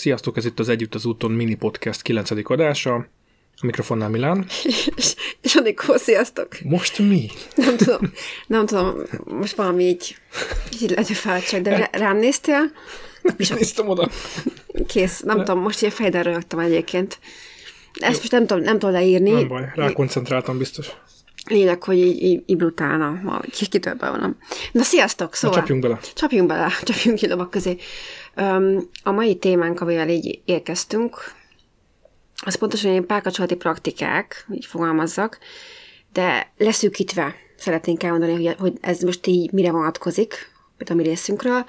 Sziasztok, ez itt az Együtt az úton mini podcast 9. adása. A mikrofonnál Milán. és, és Anikó, sziasztok! Most mi? Nem tudom, nem tudom, most valami így, így legyőfáradtság, de rám néztél? És néztem oda. Kész, nem de. tudom, most ilyen fejden rögtem egyébként. Ezt Jó. most nem tudom, nem tudom leírni. Nem baj, rákoncentráltam biztos. Lényeg, hogy így, így, így brutálna, ma kitölbe Na, sziasztok! Szóval... Na, csapjunk bele. Csapjunk bele, csapjunk ki közé. A mai témánk, amivel így érkeztünk, az pontosan ilyen párkapcsolati praktikák, így fogalmazzak, de leszűkítve szeretnénk elmondani, hogy, hogy ez most így mire vonatkozik, a mi részünkről.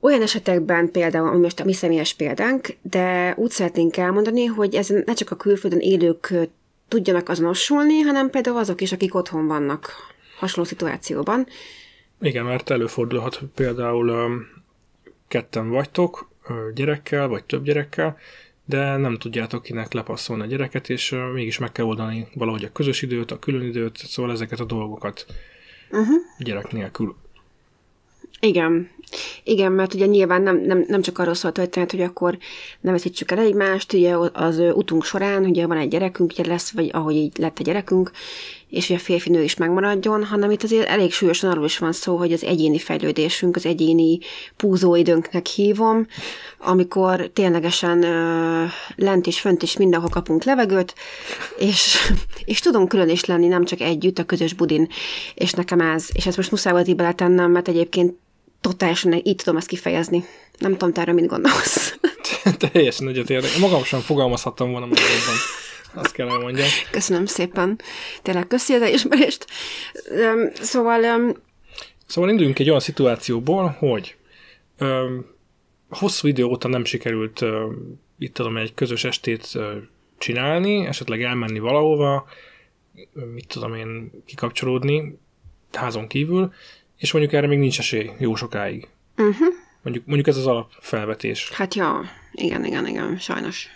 Olyan esetekben például, ami most a mi személyes példánk, de úgy szeretnénk elmondani, hogy ez ne csak a külföldön élők tudjanak azonosulni, hanem például azok is, akik otthon vannak hasonló szituációban. Igen, mert előfordulhat például ketten vagytok, gyerekkel, vagy több gyerekkel, de nem tudjátok kinek lepasszolni a gyereket, és mégis meg kell oldani valahogy a közös időt, a külön időt, szóval ezeket a dolgokat uh-huh. gyerek nélkül. Igen. Igen, mert ugye nyilván nem, nem, nem csak arról szólt történet, hogy akkor nem veszítsük el egymást, ugye az utunk során, ugye van egy gyerekünk, ugye lesz, vagy ahogy így lett a gyerekünk, és hogy a férfi nő is megmaradjon, hanem itt azért elég súlyosan arról is van szó, hogy az egyéni fejlődésünk, az egyéni púzóidőnknek hívom, amikor ténylegesen ö, lent és fönt is mindenhol kapunk levegőt, és, és tudunk külön is lenni, nem csak együtt a közös budin. És nekem ez, és ezt most muszáj volt így beletennem, mert egyébként totálisan így tudom ezt kifejezni. Nem tudom, te erről mit gondolsz. Teljesen egyetértek. Magam sem fogalmazhattam volna magamban. Azt kell elmondjam. Köszönöm szépen. Tényleg köszi az elismerést. Szóval... Um... Szóval induljunk egy olyan szituációból, hogy um, hosszú idő óta nem sikerült uh, itt tudom, egy közös estét uh, csinálni, esetleg elmenni valahova, mit tudom én, kikapcsolódni házon kívül, és mondjuk erre még nincs esély jó sokáig. Uh-huh. Mondjuk, mondjuk ez az alapfelvetés. Hát ja, igen, igen, igen, sajnos.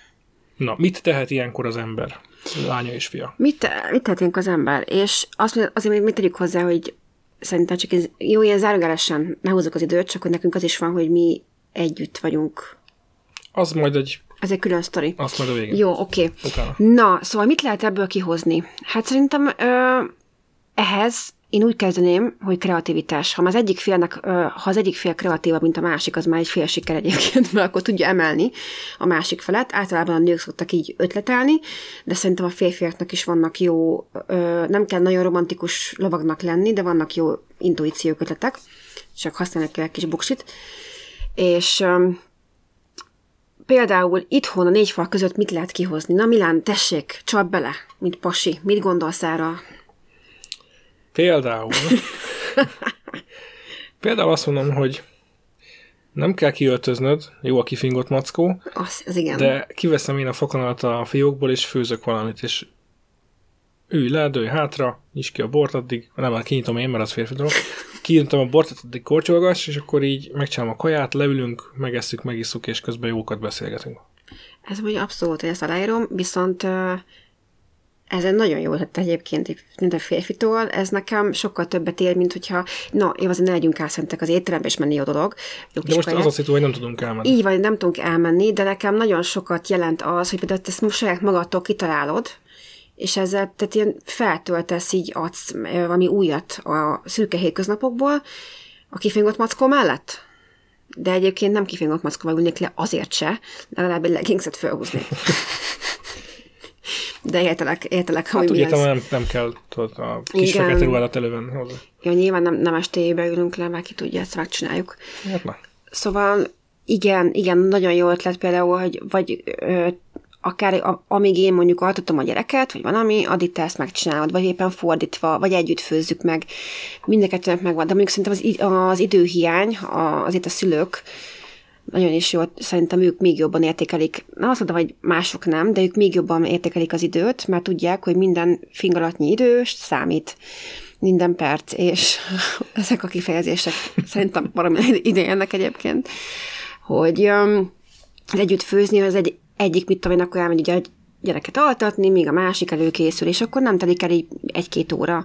Na, mit tehet ilyenkor az ember? Lánya és fia. Mit, te, mit tehetünk az ember? És azt, azért még mit tegyük hozzá, hogy szerintem csak ez, jó, ilyen zárójelesen ne húzzuk az időt, csak hogy nekünk az is van, hogy mi együtt vagyunk. Az majd egy ez egy külön sztori. Azt majd a végén. Jó, oké. Okay. Na, szóval mit lehet ebből kihozni? Hát szerintem ö, ehhez én úgy kezdeném, hogy kreativitás. Ha az egyik félnek, ha az egyik fél kreatívabb, mint a másik, az már egy fél siker egyébként, mert akkor tudja emelni a másik felet. Általában a nők szoktak így ötletelni, de szerintem a férfiaknak is vannak jó, nem kell nagyon romantikus lovagnak lenni, de vannak jó intuíció ötletek, csak használni kell egy kis buksit. És például itthon a négy fal között mit lehet kihozni? Na Milán, tessék, csap bele, mint pasi. Mit gondolsz erre Például. például azt mondom, hogy nem kell kiöltöznöd, jó a kifingott mackó, az, az igen. de kiveszem én a fokonalat a fiókból, és főzök valamit, és ülj le, dőj hátra, nyisd ki a bort addig, nem, már kinyitom én, mert az férfi dolog, kinyitom a bort, addig korcsolgass, és akkor így megcsinálom a kaját, leülünk, megesszük, megisszuk, és közben jókat beszélgetünk. Ez ugye abszolút, hogy ezt aláírom, viszont ez egy nagyon jó lett egyébként, mint a férfitól, ez nekem sokkal többet ér, mint hogyha, na, jó, azért ne legyünk álszentek az étterembe, és menni jó dolog. Jó de most az a szitu, hogy nem tudunk elmenni. Így van, nem tudunk elmenni, de nekem nagyon sokat jelent az, hogy például ezt most saját magadtól kitalálod, és ezzel tehát ilyen feltöltesz, így adsz valami újat a szürke hétköznapokból, a kifingott mackó mellett. De egyébként nem kifingott mackóval ülnék le azért se, legalább egy leggingset felhúzni. de értelek, értelek, hát úgy értem, nem, nem kell tudod, a kis Igen. fekete ruhádat elővenni hozzá. Ja, nyilván nem, nem estébe ülünk le, mert ki tudja, ezt megcsináljuk. Hát már. Szóval igen, igen, nagyon jó ötlet például, hogy vagy ö, akár a, amíg én mondjuk altatom a gyereket, vagy valami, addig te ezt megcsinálod, vagy éppen fordítva, vagy együtt főzzük meg. Mindenkettőnek megvan. De mondjuk szerintem az, az időhiány, az itt a szülők, nagyon is jó, szerintem ők még jobban értékelik, nem azt mondom, hogy mások nem, de ők még jobban értékelik az időt, mert tudják, hogy minden fingalatnyi idő számít minden perc, és ezek a kifejezések szerintem valami ide ennek egyébként, hogy um, együtt főzni az egy, egyik, mit tudom én, akkor elmegy ugye gyereket altatni, míg a másik előkészül, és akkor nem telik el így egy-két óra.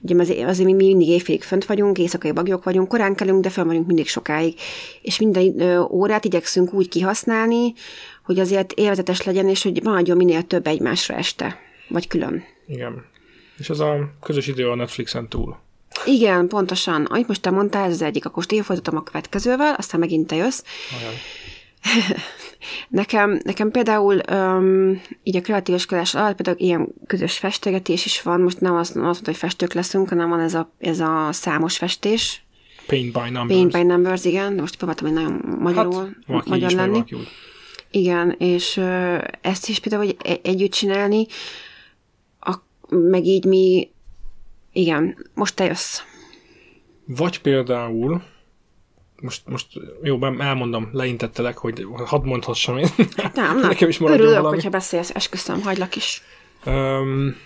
Ugye azért, azért mi mindig éjfélig fönt vagyunk, éjszakai bagyok vagyunk, korán kelünk, de fel vagyunk mindig sokáig. És minden ö, órát igyekszünk úgy kihasználni, hogy azért élvezetes legyen, és hogy maradjon minél több egymásra este, vagy külön. Igen. És ez a közös idő a Netflixen túl. Igen, pontosan. Amit most te mondtál, ez az egyik, akkor most én folytatom a következővel, aztán megint te jössz. Olyan. Nekem, nekem például um, így a kreatív iskolás alatt például ilyen közös festegetés is van, most nem azt, azt mondta, hogy festők leszünk, hanem van ez a, ez a számos festés. Paint by numbers. Paint by numbers, igen, most próbáltam egy nagyon magyarul Hát, magyar is, lenni. Igen, és ö, ezt is például hogy e- együtt csinálni, a, meg így mi, igen, most te jössz. Vagy például, most, most jó, elmondom, leintettelek, hogy hadd mondhassam én. Nem, nem. Nekem is maradjon Örülök, valami. hogyha beszélsz, esküszöm, hagylak is. Um,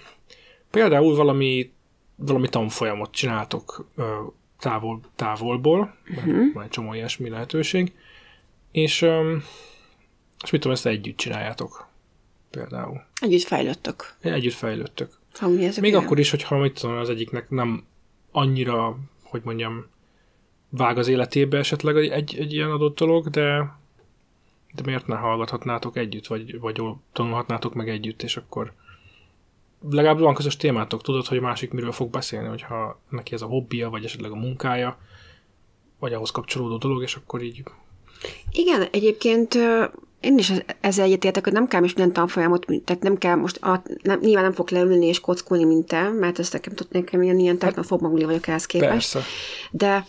például valami, valami tanfolyamot csináltok ö, távol, távolból, mert Mhm. van egy csomó ilyesmi lehetőség, és, um, és mit tudom, ezt együtt csináljátok. Például. Együtt fejlődtök. Együtt fejlődtök. Ha Még igen. akkor is, hogyha mit tudom, az egyiknek nem annyira, hogy mondjam, vág az életébe esetleg egy, egy ilyen adott dolog, de, de miért ne hallgathatnátok együtt, vagy, vagy tanulhatnátok meg együtt, és akkor legalább van közös témátok, tudod, hogy a másik miről fog beszélni, hogyha neki ez a hobbija, vagy esetleg a munkája, vagy ahhoz kapcsolódó dolog, és akkor így Igen, egyébként én is ez- ezzel egyetértek, hogy nem kell most minden tanfolyamot, tehát nem kell most, a, nem, nyilván nem fog leülni és kockulni, mint te, mert ezt nekem, nekem ilyen, ilyen technofobmagli vagyok ehhez képest. persze. De,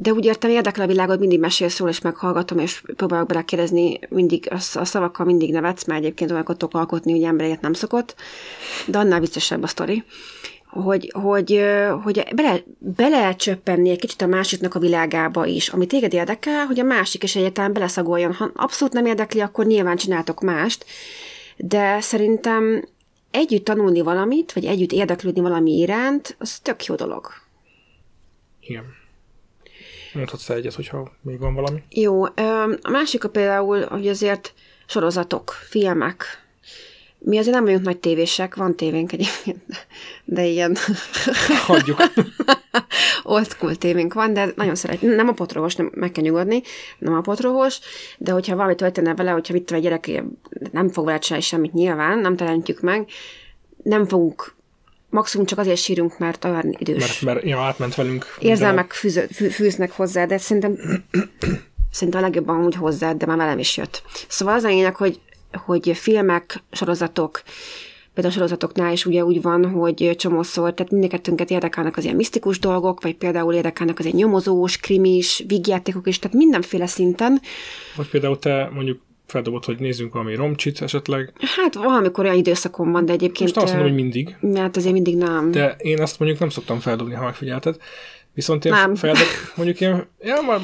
de úgy értem, érdekel a világot, mindig mesélsz róla, és meghallgatom, és próbálok bele kérdezni, mindig a, szavakkal mindig nevetsz, mert egyébként olyan tudok alkotni, hogy embereket nem szokott, de annál viccesebb a sztori hogy, hogy, hogy bele, bele csöppenni egy kicsit a másiknak a világába is, ami téged érdekel, hogy a másik is egyáltalán beleszagoljon. Ha abszolút nem érdekli, akkor nyilván csináltok mást, de szerintem együtt tanulni valamit, vagy együtt érdeklődni valami iránt, az tök jó dolog. Igen. Mondhatsz te egyet, hogyha még van valami. Jó, a másik a például, hogy azért sorozatok, filmek. Mi azért nem vagyunk nagy tévések, van tévénk egyébként, de ilyen Hagyjuk. old school tévénk van, de nagyon szeret. Nem a potrohos, nem, meg kell nyugodni, nem a potrohos, de hogyha valamit történne vele, hogyha mit tudom, egy gyerek nem fog vele csinálni semmit nyilván, nem teremtjük meg, nem fogunk, maximum csak azért sírunk, mert olyan idős. Mert, mert ja, átment velünk. Érzelmek fűző, fű, fűznek hozzá, de szerintem szerintem a legjobban úgy hozzá, de már velem is jött. Szóval az a lényeg, hogy, hogy filmek, sorozatok, például a sorozatoknál is ugye úgy van, hogy csomószor, tehát mindenkettőnket érdekelnek az ilyen misztikus dolgok, vagy például érdekelnek az ilyen nyomozós, krimis, vígjátékok is, tehát mindenféle szinten. Vagy például te mondjuk feldobod, hogy nézzünk valami romcsit esetleg. Hát valamikor olyan időszakom van, de egyébként... Most azt mondom, hogy mindig, Hát azért mindig nem. de én ezt mondjuk nem szoktam feldobni, ha megfigyelted. Viszont én Nem. feldob, mondjuk ilyen, ja, már,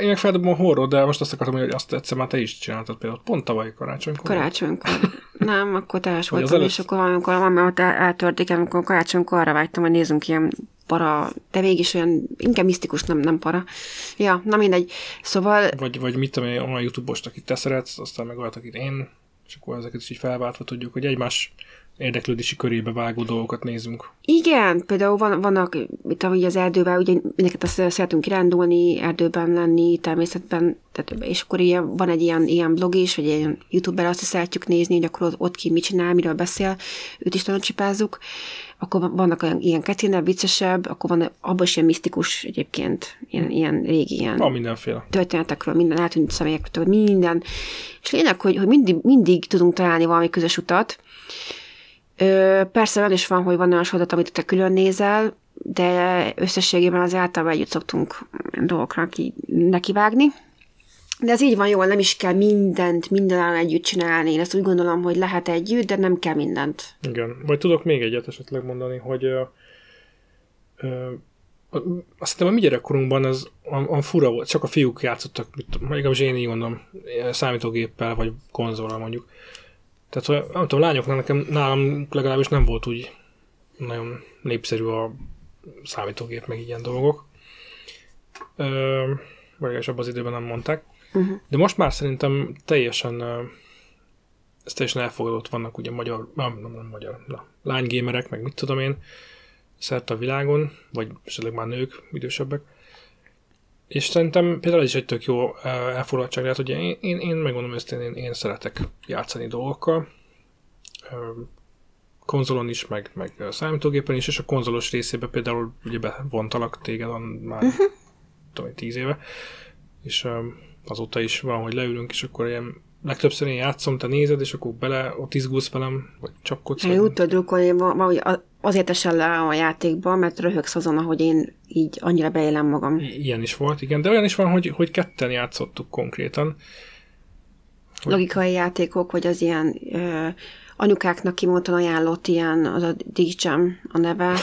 én meg feldobom a horror, de most azt akartam, hogy azt egyszer már te is csináltad például. Pont tavaly karácsonykor. Karácsonykor. Nem, akkor az voltam, és akkor amikor valami ott el- eltörték, amikor karácsonykor arra vágytam, hogy nézzünk ilyen para, de végig is olyan, inkább misztikus, nem, nem para. Ja, na mindegy. Szóval, Vagy, vagy mit tudom én, olyan YouTube-ost, akit te szeretsz, aztán meg olyat, akit én, és akkor ezeket is így felváltva tudjuk, hogy egymás érdeklődési körébe vágó dolgokat nézzünk. igen, például van, vannak, itt ahogy az erdőben, ugye mindenket azt szeretünk kirándulni, erdőben lenni, természetben, tehát, és akkor ilyen, van egy ilyen, ilyen blog is, vagy egy youtuber azt is szeretjük nézni, hogy akkor ott, ott ki mit csinál, miről beszél, őt is tanulcsipázzuk. Akkor van- vannak olyan, ilyen keténebb, viccesebb, akkor van abban is ilyen misztikus egyébként, ilyen, ilyen régi, ilyen Van mindenféle. történetekről, minden eltűnt személyekről, minden. És lényeg, hogy, hogy mindig, mindig tudunk találni valami közös utat. Ö, persze olyan is van, hogy van olyan sorozat, amit te külön nézel, de összességében az általában együtt szoktunk dolgokra ki, nekivágni. De ez így van jól, nem is kell mindent mindenáron együtt csinálni. Én ezt úgy gondolom, hogy lehet együtt, de nem kell mindent. Igen. Vagy tudok még egyet esetleg mondani, hogy ö, ö, azt hiszem, a mi gyerekkorunkban ez a, a fura volt, csak a fiúk játszottak, legalábbis én így gondolom, számítógéppel, vagy konzolral mondjuk. Tehát, hogy nem tudom, lányoknak nekem, nálam legalábbis nem volt úgy nagyon népszerű a számítógép, meg ilyen dolgok. Ö, vagy abban az időben nem mondták. Uh-huh. De most már szerintem teljesen ez teljesen elfogadott vannak ugye magyar, nem, nem, nem magyar, na, lánygémerek, meg mit tudom én, szerte a világon, vagy esetleg már nők, idősebbek. És szerintem például ez is egy tök jó elfoglaltság lehet, hogy én, én, én megmondom ezt, én, én szeretek játszani dolgokkal, konzolon is, meg, meg számítógépen is, és a konzolos részében például ugye bevontalak téged már uh-huh. tudom, tíz éve, és azóta is van, hogy leülünk, és akkor ilyen legtöbbször én játszom, te nézed, és akkor bele, ott izgulsz velem, vagy csapkodsz. Én úgy tudok, hogy azért esel le a játékba, mert röhögsz azon, ahogy én így annyira beélem magam. Ilyen is volt, igen, de olyan is van, hogy, hogy ketten játszottuk konkrétan. Hogy... Logikai játékok, vagy az ilyen ö, anyukáknak kimondtan ajánlott ilyen, az a DJM a neve,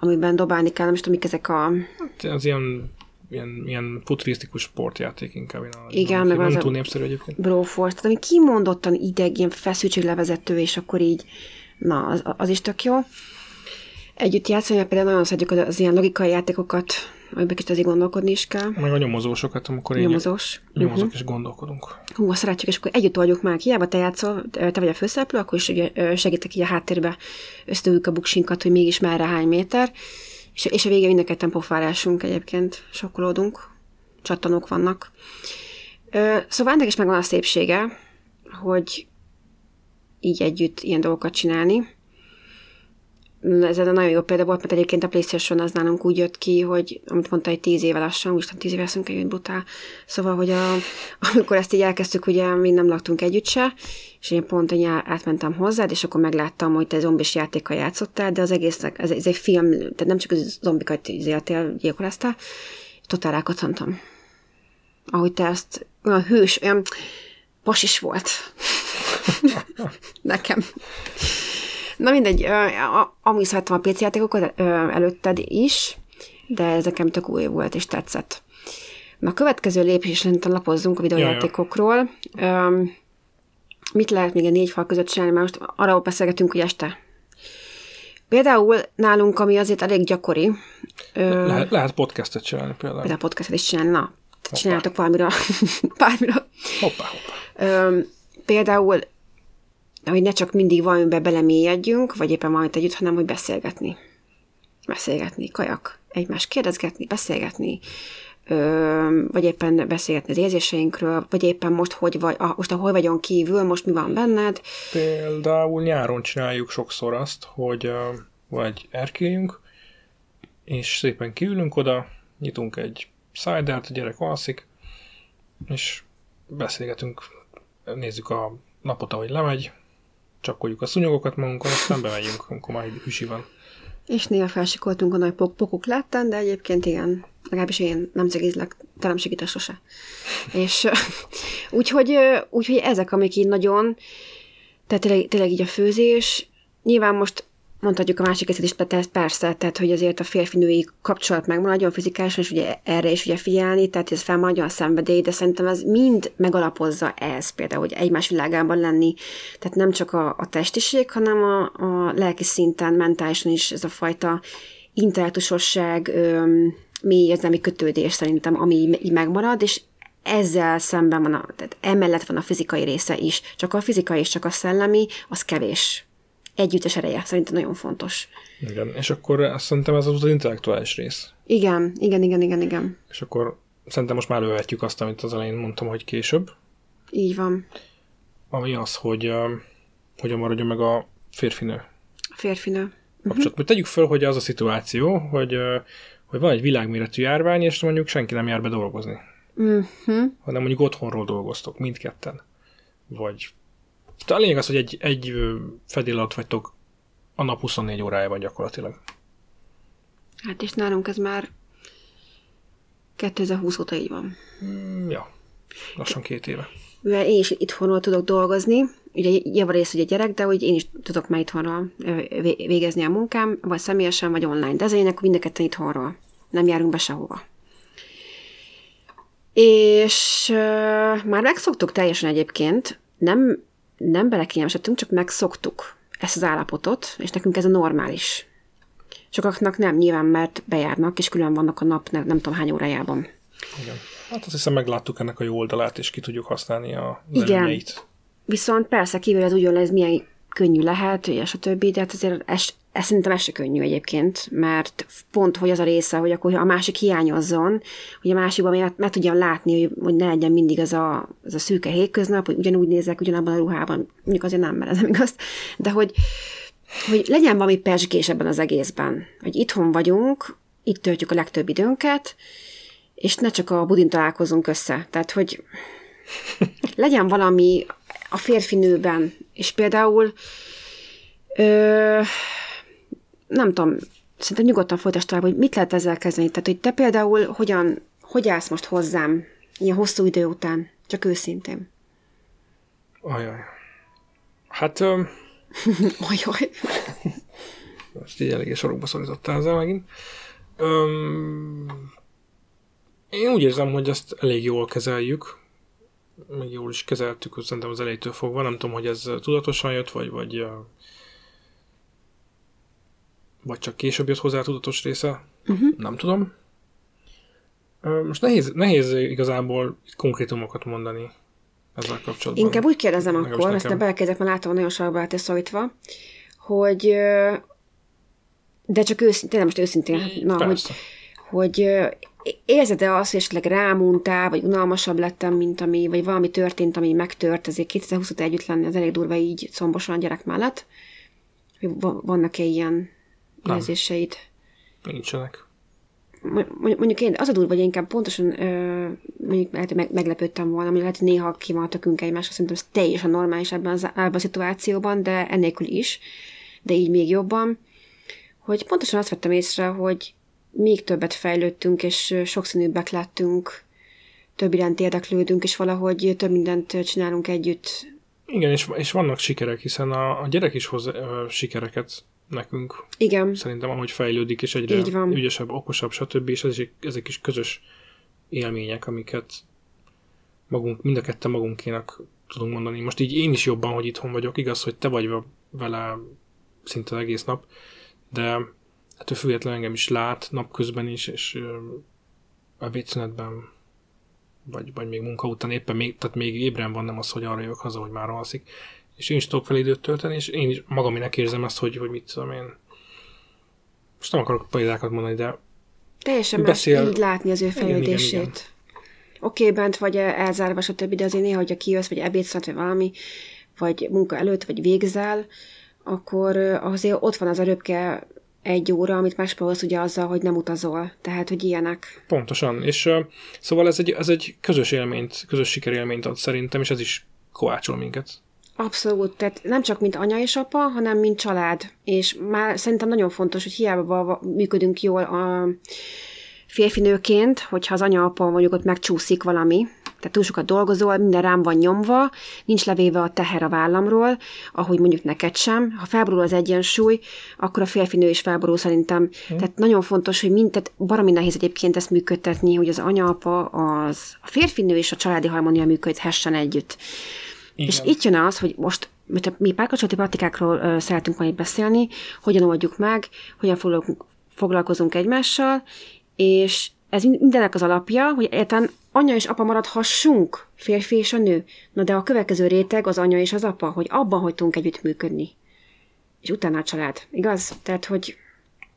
amiben dobálni kell, nem is tudom, mik ezek a... Hát az ilyen ilyen, ilyen futurisztikus sportjáték inkább. Én Igen, meg az túl népszerű egyébként. Broforce, tehát ami kimondottan ideg, ilyen feszültséglevezető, és akkor így, na, az, az is tök jó. Együtt játszani, mert például nagyon szeretjük az, ilyen logikai játékokat, amiben kicsit azért gondolkodni is kell. Meg a nyomozósokat, amikor Nyomozós. így nyomozok uh-huh. és gondolkodunk. Hú, azt szeretjük, és akkor együtt oldjuk meg. Hiába te játszol, te vagy a főszereplő, akkor is ugye segítek így a háttérbe, összetőjük a buksinkat, hogy mégis merre hány méter és, és a végén mind a ketten pofárásunk egyébként, sokkolódunk, csattanók vannak. Ö, szóval ennek is megvan a szépsége, hogy így együtt ilyen dolgokat csinálni. Ez egy nagyon jó példa volt, mert egyébként a PlayStation az nálunk úgy jött ki, hogy amit mondta, egy tíz éve lassan, most tíz éve leszünk együtt brutál. Szóval, hogy a, amikor ezt így elkezdtük, ugye mi nem laktunk együtt se, és én pont én átmentem hozzád, és akkor megláttam, hogy te zombis játékkal játszottál, de az egésznek, ez, ez egy film, tehát nem csak az zombikat éltél, gyilkoláztál, totál rákattantam. Ahogy te ezt olyan hős, olyan pasis volt. Nekem. Na mindegy, amúgy szerettem a PC játékokat előtted is, de ez nekem tök új volt, és tetszett. Na a következő lépés szerintem lapozzunk a videójátékokról. Ja, ja. Mit lehet még a négy fal között csinálni, mert most arra beszélgetünk, hogy este. Például nálunk, ami azért elég gyakori. Lehet, lehet podcastet csinálni például. Például podcastet is csinálni, na. Csináltok valamira. bármira. Hoppá, hoppá. Ö, például hogy ne csak mindig valamibe belemélyedjünk, vagy éppen valamit együtt, hanem hogy beszélgetni. Beszélgetni, kajak. Egymást kérdezgetni, beszélgetni, ö, vagy éppen beszélgetni az érzéseinkről, vagy éppen most, hogy vagy, a, most a hol kívül, most mi van benned. Például nyáron csináljuk sokszor azt, hogy vagy erkéljünk, és szépen kiülünk oda, nyitunk egy szájdert, a gyerek alszik, és beszélgetünk, nézzük a napot, ahogy lemegy, csapkodjuk a szunyogokat magunkon, aztán bemegyünk, amikor már hüsi van. És néha felsikoltunk a nagy pok- pokok láttán, de egyébként igen, legalábbis én nem cegizlek, te nem segítesz sose. És úgyhogy, úgyhogy ezek, amik így nagyon, tehát tényleg, tényleg így a főzés, nyilván most mondhatjuk a másik részét is, tehát persze, tehát hogy azért a férfi-női kapcsolat megmaradjon fizikálisan, és ugye erre is ugye figyelni, tehát ez felmaradjon a szenvedély, de szerintem ez mind megalapozza ez például, hogy egymás világában lenni, tehát nem csak a, a testiség, hanem a, a lelki szinten, mentálisan is ez a fajta intellektusosság, öm, mély érzelmi kötődés szerintem, ami így megmarad, és ezzel szemben van, a, tehát emellett van a fizikai része is. Csak a fizikai és csak a szellemi, az kevés együttes ereje, szerintem nagyon fontos. Igen, és akkor azt szerintem ez az, az intellektuális rész. Igen, igen, igen, igen, igen. És akkor szerintem most már lőhetjük azt, amit az elején mondtam, hogy később. Így van. Ami az, hogy hogyan maradjon meg a férfinő. A férfinő. Kapcsolat. Uh-huh. Tegyük föl, hogy az a szituáció, hogy, hogy van egy világméretű járvány, és mondjuk senki nem jár be dolgozni. Uh-huh. Hanem mondjuk otthonról dolgoztok, mindketten. Vagy a lényeg az, hogy egy, egy fedél alatt vagytok a nap 24 órájában gyakorlatilag. Hát és nálunk ez már 2020 óta így van. Mm, ja, lassan két éve. Mivel én is itthonról tudok dolgozni, ugye javarész ugye gyerek, de úgy én is tudok már itthonról végezni a munkám, vagy személyesen, vagy online. De lényeg, mind a ketten itthonról. Nem járunk be sehova. És uh, már megszoktuk teljesen egyébként, nem nem belekényelmesedtünk, csak megszoktuk ezt az állapotot, és nekünk ez a normális. Sokaknak nem, nyilván, mert bejárnak, és külön vannak a nap nem, nem tudom hány órájában. Igen. Hát azt hiszem megláttuk ennek a jó oldalát, és ki tudjuk használni a Igen. viszont persze kívül ez ugyan ez milyen könnyű lehet, és a többi, de hát azért ez, ez szerintem ez se könnyű egyébként, mert pont, hogy az a része, hogy akkor a másik hiányozzon, hogy a másikban meg, meg tudjam látni, hogy, hogy ne legyen mindig az a, az a szűke hétköznap, hogy ugyanúgy nézek, ugyanabban a ruhában, mondjuk azért nem, mert ez nem igaz, de hogy, hogy legyen valami pesgés ebben az egészben, hogy itthon vagyunk, itt töltjük a legtöbb időnket, és ne csak a budin találkozunk össze. Tehát, hogy legyen valami a férfi nőben, és például ö, nem tudom, szerintem nyugodtan folytasd tovább, hogy mit lehet ezzel kezdeni. Tehát, hogy te például hogyan, hogy állsz most hozzám ilyen hosszú idő után, csak őszintén. Ajaj. Hát... Um... Ajaj. Most így eléggé sorokba szorítottál ezzel megint. Um, én úgy érzem, hogy ezt elég jól kezeljük, meg jól is kezeltük, szerintem az elejétől fogva. Nem tudom, hogy ez tudatosan jött, vagy, vagy, vagy csak később jött hozzá a tudatos része. Uh-huh. Nem tudom. Most nehéz, nehéz igazából konkrétumokat mondani ezzel kapcsolatban. Inkább úgy kérdezem akkor, ezt belekezdek, mert látom, nagyon sarokba szorítva, hogy de csak őszintén, most őszintén, na, hogy, hogy érzed-e azt, hogy esetleg rámuntál, vagy unalmasabb lettem, mint ami, vagy valami történt, ami megtört, ezért 2020 együtt lenni, az elég durva így szombosan a gyerek mellett? Vannak-e ilyen Nem. érzéseid? Nincsenek. Mondjuk én, az a durva, hogy inkább pontosan mondjuk lehet, meg, meglepődtem volna, ami lehet, hogy néha ki van a tökünk egymásra, szerintem ez teljesen normális ebben, az, ebben a szituációban, de ennélkül is, de így még jobban, hogy pontosan azt vettem észre, hogy még többet fejlődtünk, és sokszínűbbek lettünk, több iránt érdeklődünk, és valahogy több mindent csinálunk együtt. Igen, és, és vannak sikerek, hiszen a, a gyerek is hoz uh, sikereket nekünk. Igen. Szerintem, ahogy fejlődik, és egyre Így van. ügyesebb, okosabb, stb. És ezek, ezek is közös élmények, amiket magunk, mind a ketten magunkénak tudunk mondani. Most így én is jobban, hogy itthon vagyok, igaz, hogy te vagy vele szinte egész nap, de ettől függetlenül engem is lát napközben is, és a vécünetben vagy, vagy még munka után éppen még, tehát még ébren van, nem az, hogy arra jövök haza, hogy már alszik. És én is tudok fel időt tölteni, és én is magaminek érzem ezt, hogy, hogy mit tudom én. Most nem akarok példákat mondani, de Teljesen beszél... így látni az ő fejlődését. Oké, okay, bent vagy elzárva, stb., de azért néha, hogyha kijössz, vagy ebédszat, vagy valami, vagy munka előtt, vagy végzel, akkor azért ott van az a röpke egy óra, amit megspórolsz ugye azzal, hogy nem utazol. Tehát, hogy ilyenek. Pontosan. És uh, szóval ez egy, ez egy közös élményt, közös sikerélményt ad szerintem, és ez is kovácsol minket. Abszolút, tehát nem csak mint anya és apa, hanem mint család. És már szerintem nagyon fontos, hogy hiába működünk jól a férfi nőként, hogyha az anya-apa mondjuk ott megcsúszik valami, tehát túl sokat dolgozol, minden rám van nyomva, nincs levéve a teher a vállamról, ahogy mondjuk neked sem. Ha felborul az egyensúly, akkor a férfi nő is felborul szerintem. Mm. Tehát nagyon fontos, hogy mind, tehát baromi nehéz egyébként ezt működtetni, hogy az anya-apa, az, a férfi nő és a családi harmónia működhessen együtt. Igen. És itt jön az, hogy most mi párkapcsolati praktikákról uh, szeretünk majd beszélni, hogyan oldjuk meg, hogyan foglalkozunk egymással, és ez mindenek az alapja, hogy egyáltalán anya és apa maradhassunk, férfi és a nő. Na de a következő réteg az anya és az apa, hogy abban hagytunk együtt működni. És utána a család, igaz? Tehát, hogy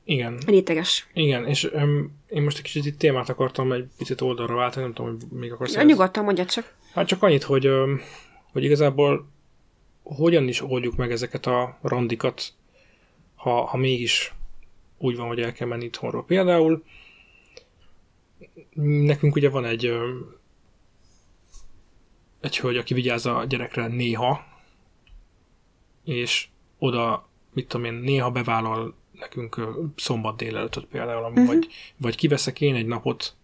igen. Réteges. Igen, és um, én most egy kicsit itt témát akartam egy picit oldalra váltani, nem tudom, hogy még akarsz. Ja, nyugodtan mondjad csak. Hát csak annyit, hogy, um, hogy igazából hogyan is oldjuk meg ezeket a randikat, ha, ha mégis úgy van, hogy el kell menni itthonról. Például nekünk ugye van egy egy hölgy, aki vigyáz a gyerekre néha, és oda, mit tudom én, néha bevállal nekünk szombat délelőttöt például, uh-huh. vagy, vagy kiveszek én egy napot,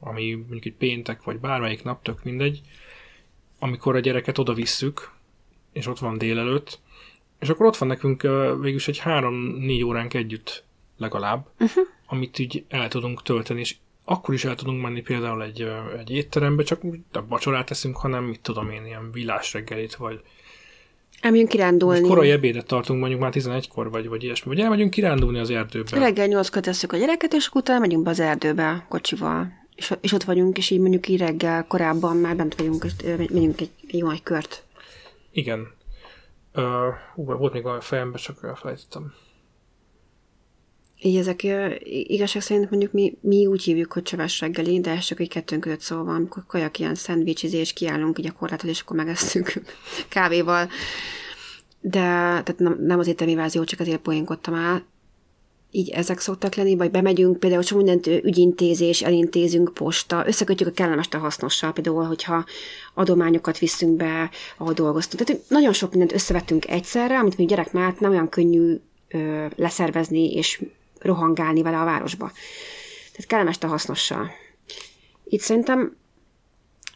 ami mondjuk egy péntek, vagy bármelyik nap, tök mindegy, amikor a gyereket oda visszük, és ott van délelőtt, és akkor ott van nekünk végülis egy három-négy óránk együtt legalább, uh-huh. amit így el tudunk tölteni, és akkor is el tudunk menni például egy, egy étterembe, csak a vacsorát teszünk, hanem mit tudom én, ilyen villás reggelit, vagy Elmegyünk kirándulni. Most korai ebédet tartunk mondjuk már 11-kor, vagy, vagy ilyesmi. Vagy elmegyünk kirándulni az erdőbe. Reggel 8 tesszük a gyereket, és utána megyünk be az erdőbe kocsival. És, és ott vagyunk, és így mondjuk így reggel korábban már bent vagyunk, és megyünk egy, egy jó nagy kört. Igen. Uh, volt még valami fejemben, csak elfelejtettem. Így ezek igazság szerint mondjuk mi, mi úgy hívjuk, hogy csöves reggeli, de ez csak egy kettőnk között szó van, amikor kajak ilyen szendvicsizés, kiállunk így a korlátod, és akkor megesztünk kávéval. De tehát nem, az étemi vázió, csak azért poénkodtam el. Így ezek szoktak lenni, vagy bemegyünk, például csak mindent ügyintézés, elintézünk, posta, összekötjük a kellemest a hasznossal, például, hogyha adományokat viszünk be, ahol dolgoztunk. Tehát nagyon sok mindent összevettünk egyszerre, amit még gyerek mellett nem olyan könnyű leszervezni és rohangálni vele a városba. Tehát kellemes a hasznossal. Itt szerintem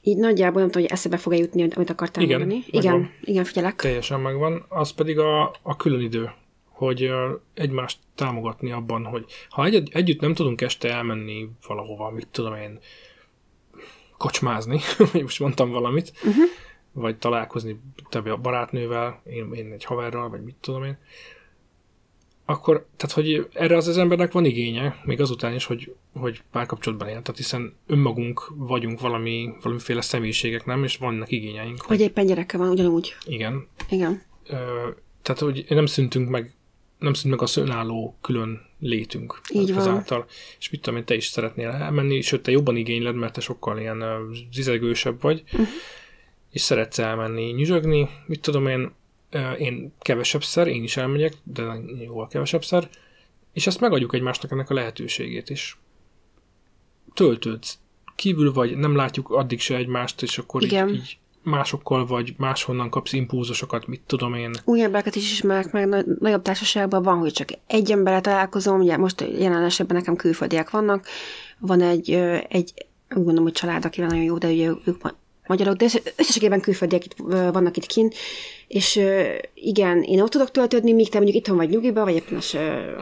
így nagyjából nem tudom, hogy eszebe fog-e jutni, amit akartál igen, mondani. Igen, igen, figyelek. Teljesen megvan. Az pedig a, a külön idő, hogy egymást támogatni abban, hogy ha egy, együtt nem tudunk este elmenni valahova, mit tudom én, kocsmázni, most mondtam valamit, uh-huh. vagy találkozni te a barátnővel, én, én egy haverral, vagy mit tudom én, akkor, tehát hogy erre az az embernek van igénye, még azután is, hogy, hogy párkapcsolatban él, tehát hiszen önmagunk vagyunk valami, valamiféle személyiségek, nem? És vannak igényeink. Hogy, hogy éppen gyereke van, ugyanúgy. Igen. Igen. Ö, tehát, hogy nem szüntünk meg, nem szűnt meg az önálló külön létünk. Így van. Ezáltal. És mit tudom én, te is szeretnél elmenni, sőt, te jobban igényled, mert te sokkal ilyen zizegősebb vagy, uh-huh. és szeretsz elmenni nyüzsögni, mit tudom én, én kevesebbszer, én is elmegyek, de jóval kevesebbszer, és ezt megadjuk egymásnak ennek a lehetőségét is. Töltődsz kívül vagy, nem látjuk addig se egymást, és akkor Igen. így, így másokkal vagy máshonnan kapsz impulzusokat, mit tudom én. Új embereket is ismerek meg, nagyobb társaságban van, hogy csak egy emberre találkozom, ugye most jelen esetben nekem külföldiek vannak, van egy, egy úgy gondolom, hogy család, akivel nagyon jó, de ugye ők magyarok, de összességében külföldiek itt, vannak itt kint, és igen, én ott tudok töltődni, míg te mondjuk itthon vagy nyugiba, vagy éppen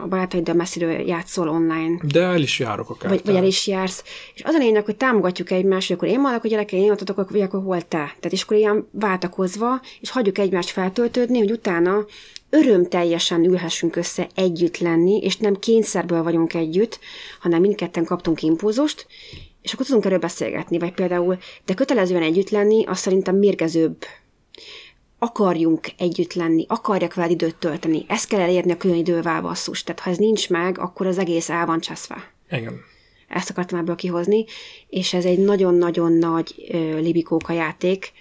a barátaiddal messziről játszol online. De el is járok akár. Vagy, vagy el is jársz. És az a lényeg, hogy támogatjuk egymást, hogy akkor én maradok a gyerekei, én ott adok, vagy akkor hol te. Tehát és akkor ilyen váltakozva, és hagyjuk egymást feltöltődni, hogy utána örömteljesen ülhessünk össze együtt lenni, és nem kényszerből vagyunk együtt, hanem mindketten kaptunk impulzust, és akkor tudunk erről beszélgetni, vagy például, de kötelezően együtt lenni, az szerintem mérgezőbb. Akarjunk együtt lenni, akarjak veled időt tölteni. Ezt kell elérni a külön idővel basszus. Tehát ha ez nincs meg, akkor az egész el van cseszve. Igen. Ezt akartam ebből kihozni, és ez egy nagyon-nagyon nagy ö, libikóka játék.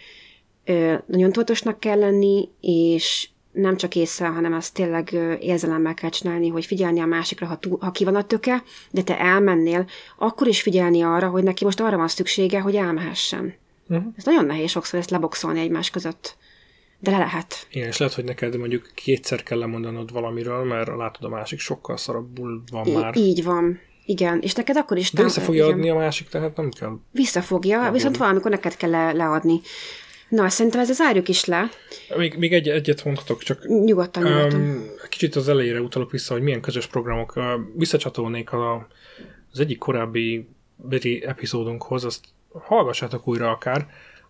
Ö, nagyon tudatosnak kell lenni, és nem csak észre, hanem azt tényleg érzelemmel kell csinálni, hogy figyelni a másikra, ha, túl, ha ki van a töke, de te elmennél, akkor is figyelni arra, hogy neki most arra van szüksége, hogy elmehessen. Uh-huh. Ez nagyon nehéz sokszor ezt leboxolni egymás között. De le lehet. Igen, és lehet, hogy neked mondjuk kétszer kell lemondanod valamiről, mert látod a másik sokkal szarabbul van I- már. Így van. Igen, és neked akkor is... De vissza fogja igen. adni a másik, tehát nem kell... Visszafogja, viszont valamikor neked kell le- leadni. Na, szerintem ez az zárjuk is le. Még, még egy, egyet mondhatok, csak nyugodtan, nyugodtan. Um, kicsit az elejére utalok vissza, hogy milyen közös programok. Uh, visszacsatolnék a, az egyik korábbi beti epizódunkhoz, azt hallgassátok újra akár.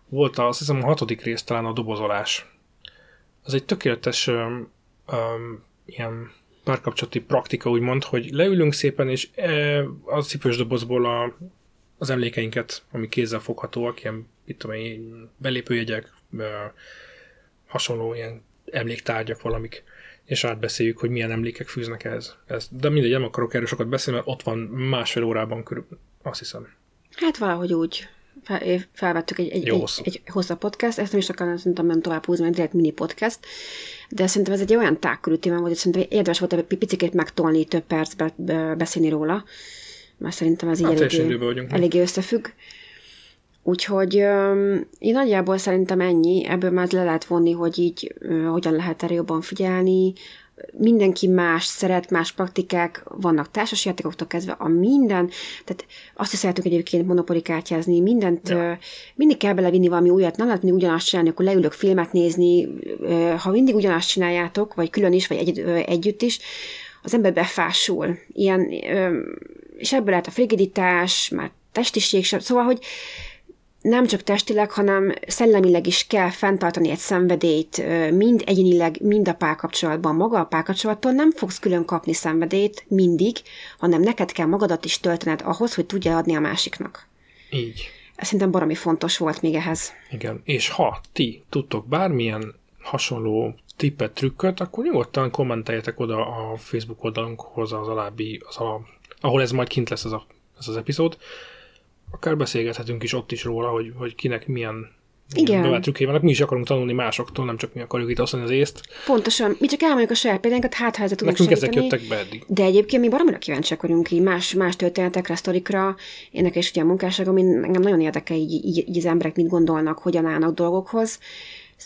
Volt a, azt hiszem a hatodik rész talán a dobozolás. Az egy tökéletes um, um, ilyen párkapcsolati praktika, úgymond, hogy leülünk szépen, és e, a cipős dobozból a, az emlékeinket, ami kézzel foghatóak, ilyen mit tudom én, belépőjegyek, hasonló ilyen emléktárgyak valamik, és átbeszéljük, hogy milyen emlékek fűznek ehhez. Ez, de mindegy, nem akarok erről sokat beszélni, mert ott van másfél órában körül, azt hiszem. Hát valahogy úgy fel, felvettük egy, egy, Jó, egy, egy hosszabb podcast, ezt nem is akarom szerintem nem tovább húzni, mert direkt mini podcast, de szerintem ez egy olyan tágkörű téma volt, hogy szerintem érdemes volt egy picit megtolni, több percbe beszélni róla, mert szerintem ez így hát, eléggé, eléggé összefügg. Úgyhogy én nagyjából szerintem ennyi, ebből már le lehet vonni, hogy így hogyan lehet erre jobban figyelni, mindenki más szeret, más praktikák, vannak társasjátékoktól kezdve a minden, tehát azt is szeretünk egyébként monopolikártyázni, mindent, ja. mindig kell belevinni valami újat, nem lehet ugyanazt csinálni, akkor leülök filmet nézni, ha mindig ugyanazt csináljátok, vagy külön is, vagy egy, együtt is, az ember befásul. Ilyen, és ebből lehet a frigiditás, már testiség sem, szóval, hogy nem csak testileg, hanem szellemileg is kell fenntartani egy szenvedélyt, mind egyénileg, mind a párkapcsolatban. Maga a párkapcsolattól nem fogsz külön kapni szenvedélyt mindig, hanem neked kell magadat is töltened ahhoz, hogy tudja adni a másiknak. Így. Ez szerintem baromi fontos volt még ehhez. Igen, és ha ti tudtok bármilyen hasonló tippet, trükköt, akkor nyugodtan kommenteljetek oda a Facebook oldalunkhoz az alábbi, az a, ahol ez majd kint lesz ez, a, ez az epizód. Akár beszélgethetünk is ott is róla, hogy, hogy kinek milyen Igen. bevált trükkei vannak. Mi is akarunk tanulni másoktól, nem csak mi akarjuk itt osztani az észt. Pontosan. Mi csak elmondjuk a saját példánkat, hát ha ezzel tudunk Nekünk ezek segíteni. jöttek be eddig. De egyébként mi baromira kíváncsiak vagyunk így más, más történetekre, sztorikra. Én nekem is ugye a munkásságom, engem nagyon érdekel így, így, így, az emberek mit gondolnak, hogyan állnak dolgokhoz.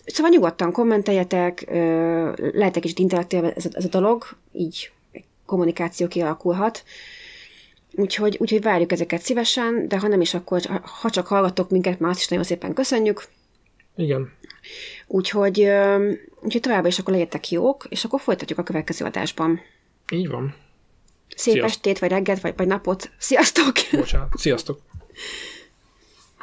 Szóval nyugodtan kommenteljetek, ö, lehet egy kicsit interaktív ez, a- ez a dolog, így kommunikáció kialakulhat. Úgyhogy, úgyhogy várjuk ezeket szívesen, de ha nem is, akkor ha csak hallgattok minket, már azt is nagyon szépen köszönjük. Igen. Úgyhogy, úgyhogy továbbra is akkor legyetek jók, és akkor folytatjuk a következő adásban. Így van. Szép Sziasztok. estét, vagy reggelt, vagy, vagy napot. Sziasztok! Bocsánat. Sziasztok!